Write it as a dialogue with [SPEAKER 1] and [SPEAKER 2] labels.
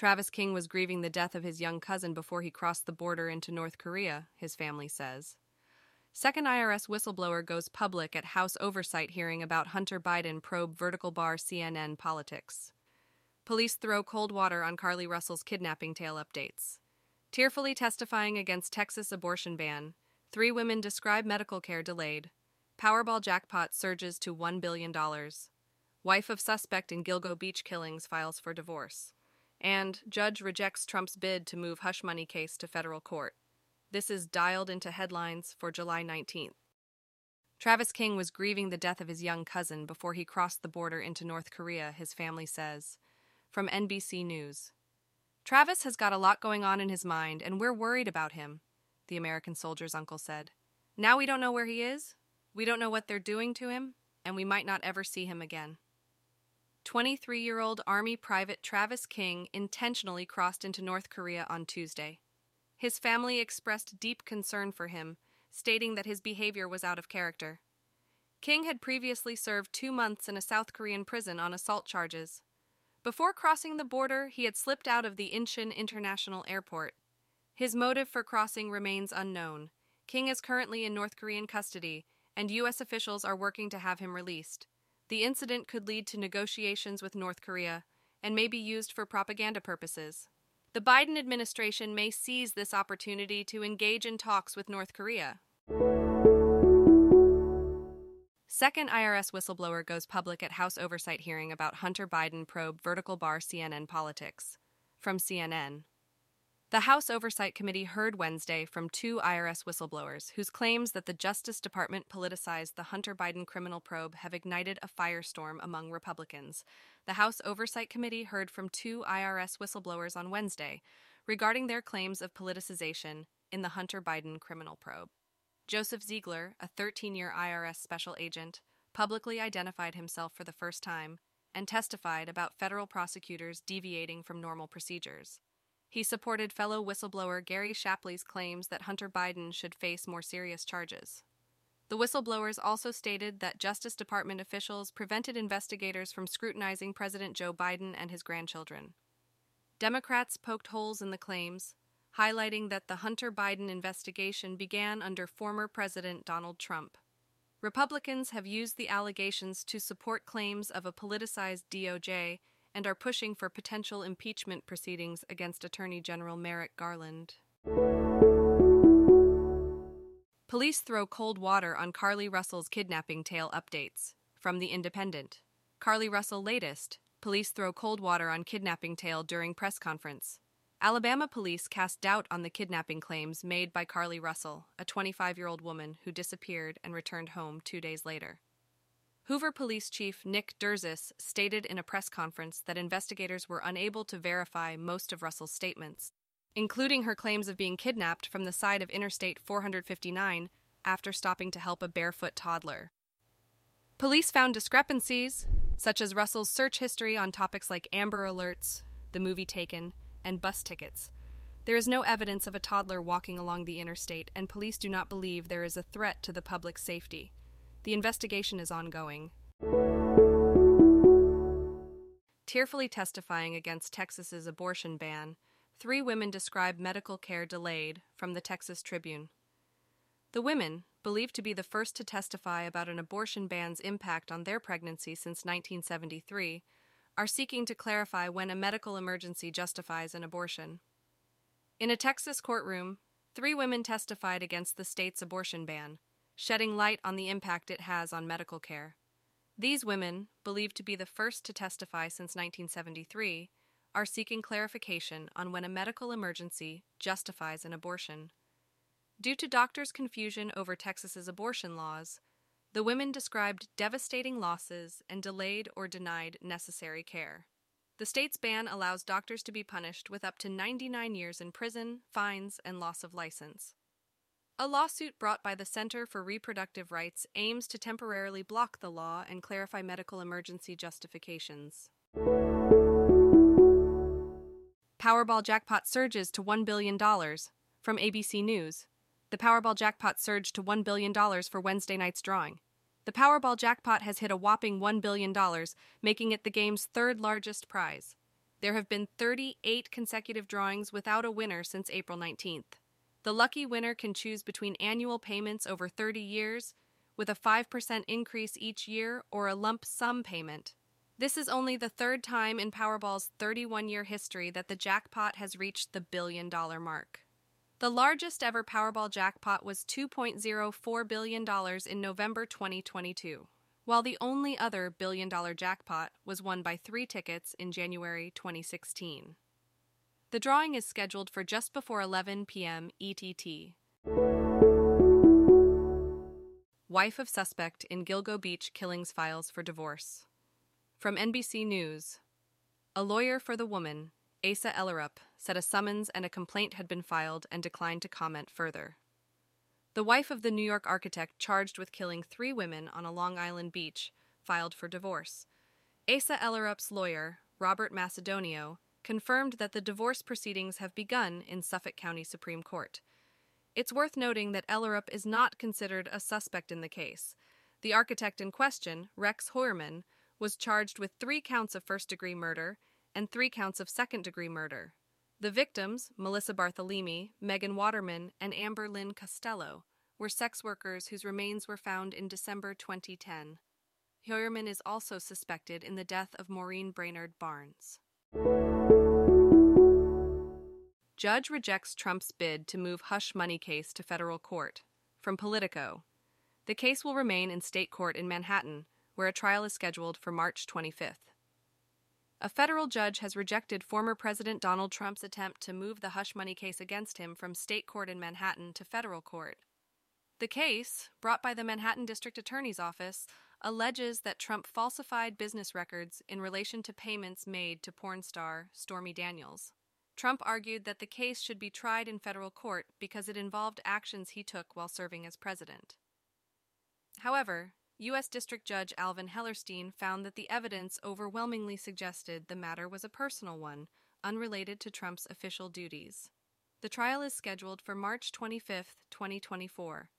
[SPEAKER 1] Travis King was grieving the death of his young cousin before he crossed the border into North Korea, his family says. Second IRS whistleblower goes public at House oversight hearing about Hunter Biden probe vertical bar CNN politics. Police throw cold water on Carlee Russell's kidnapping tale updates. Tearfully testifying against Texas abortion ban, three women describe medical care delayed. Powerball jackpot surges to $1 billion. Wife of suspect in Gilgo Beach killings files for divorce. And judge rejects Trump's bid to move hush money case to federal court. This is dialed into headlines for July 19th. Travis King was grieving the death of his young cousin before he crossed the border into North Korea, his family says. From NBC News Travis has got a lot going on in his mind, and we're worried about him, the American soldier's uncle said. Now we don't know where he is, we don't know what they're doing to him, and we might not ever see him again. 23 year old Army Private Travis King intentionally crossed into North Korea on Tuesday. His family expressed deep concern for him, stating that his behavior was out of character. King had previously served two months in a South Korean prison on assault charges. Before crossing the border, he had slipped out of the Incheon International Airport. His motive for crossing remains unknown. King is currently in North Korean custody, and U.S. officials are working to have him released. The incident could lead to negotiations with North Korea and may be used for propaganda purposes. The Biden administration may seize this opportunity to engage in talks with North Korea. Second IRS whistleblower goes public at House oversight hearing about Hunter Biden probe vertical bar CNN politics. From CNN. The House Oversight Committee heard Wednesday from two IRS whistleblowers whose claims that the Justice Department politicized the Hunter Biden criminal probe have ignited a firestorm among Republicans. The House Oversight Committee heard from two IRS whistleblowers on Wednesday regarding their claims of politicization in the Hunter Biden criminal probe. Joseph Ziegler, a 13 year IRS special agent, publicly identified himself for the first time and testified about federal prosecutors deviating from normal procedures. He supported fellow whistleblower Gary Shapley's claims that Hunter Biden should face more serious charges. The whistleblowers also stated that Justice Department officials prevented investigators from scrutinizing President Joe Biden and his grandchildren. Democrats poked holes in the claims, highlighting that the Hunter Biden investigation began under former President Donald Trump. Republicans have used the allegations to support claims of a politicized DOJ and are pushing for potential impeachment proceedings against Attorney General Merrick Garland. Police throw cold water on Carlee Russell's kidnapping tale updates. From The Independent. Carlee Russell latest. Police throw cold water on kidnapping tale during press conference. Alabama police cast doubt on the kidnapping claims made by Carlee Russell, a 25 year old woman who disappeared and returned home two days later. Hoover Police Chief Nick Derzis stated in a press conference that investigators were unable to verify most of Russell's statements, including her claims of being kidnapped from the side of Interstate 459 after stopping to help a barefoot toddler. Police found discrepancies, such as Russell's search history on topics like Amber Alerts, the movie Taken, and bus tickets. There is no evidence of a toddler walking along the interstate, and police do not believe there is a threat to the public safety. The investigation is ongoing. Tearfully testifying against Texas's abortion ban, three women describe medical care delayed from the Texas Tribune. The women, believed to be the first to testify about an abortion ban's impact on their pregnancy since 1973, are seeking to clarify when a medical emergency justifies an abortion. In a Texas courtroom, three women testified against the state's abortion ban shedding light on the impact it has on medical care. These women, believed to be the first to testify since 1973, are seeking clarification on when a medical emergency justifies an abortion. Due to doctors' confusion over Texas's abortion laws, the women described devastating losses and delayed or denied necessary care. The state's ban allows doctors to be punished with up to 99 years in prison, fines, and loss of license. A lawsuit brought by the Center for Reproductive Rights aims to temporarily block the law and clarify medical emergency justifications. Powerball jackpot surges to $1 billion. From ABC News. The Powerball jackpot surged to $1 billion for Wednesday night's drawing. The Powerball jackpot has hit a whopping $1 billion, making it the game's third largest prize. There have been 38 consecutive drawings without a winner since April 19th. The lucky winner can choose between annual payments over 30 years, with a 5% increase each year, or a lump sum payment. This is only the third time in Powerball's 31 year history that the jackpot has reached the billion dollar mark. The largest ever Powerball jackpot was $2.04 billion in November 2022 while the only other billion dollar jackpot was won by three tickets in January 2016. The drawing is scheduled for just before 11 p.m. ETT. Wife of suspect in Gilgo Beach killings files for divorce. From NBC News A lawyer for the woman, Asa Ellerup, said a summons and a complaint had been filed and declined to comment further. The wife of the New York architect charged with killing three women on a Long Island beach filed for divorce. Asa Ellerup's lawyer, Robert Macedonio, confirmed that the divorce proceedings have begun in Suffolk County Supreme Court. It's worth noting that Ellerup is not considered a suspect in the case. The architect in question, Rex Heuermann, was charged with three counts of first degree murder and three counts of second degree murder. The victims, Melissa Barthelemy, Megan Waterman, and Amber Lynn Costello, were sex workers whose remains were found in December 2010. Heuermann is also suspected in the death of Maureen Brainerd Barnes. Judge rejects Trump's bid to move hush money case to federal court. From Politico. The case will remain in state court in Manhattan, where a trial is scheduled for March 25th. A federal judge has rejected former President Donald Trump's attempt to move the hush money case against him from state court in Manhattan to federal court. The case, brought by the Manhattan District Attorney's Office, alleges that Trump falsified business records in relation to payments made to porn star Stormy Daniels. Trump argued that the case should be tried in federal court because it involved actions he took while serving as president. However, U.S. District Judge Alvin Hellerstein found that the evidence overwhelmingly suggested the matter was a personal one, unrelated to Trump's official duties. The trial is scheduled for March 25, 2024.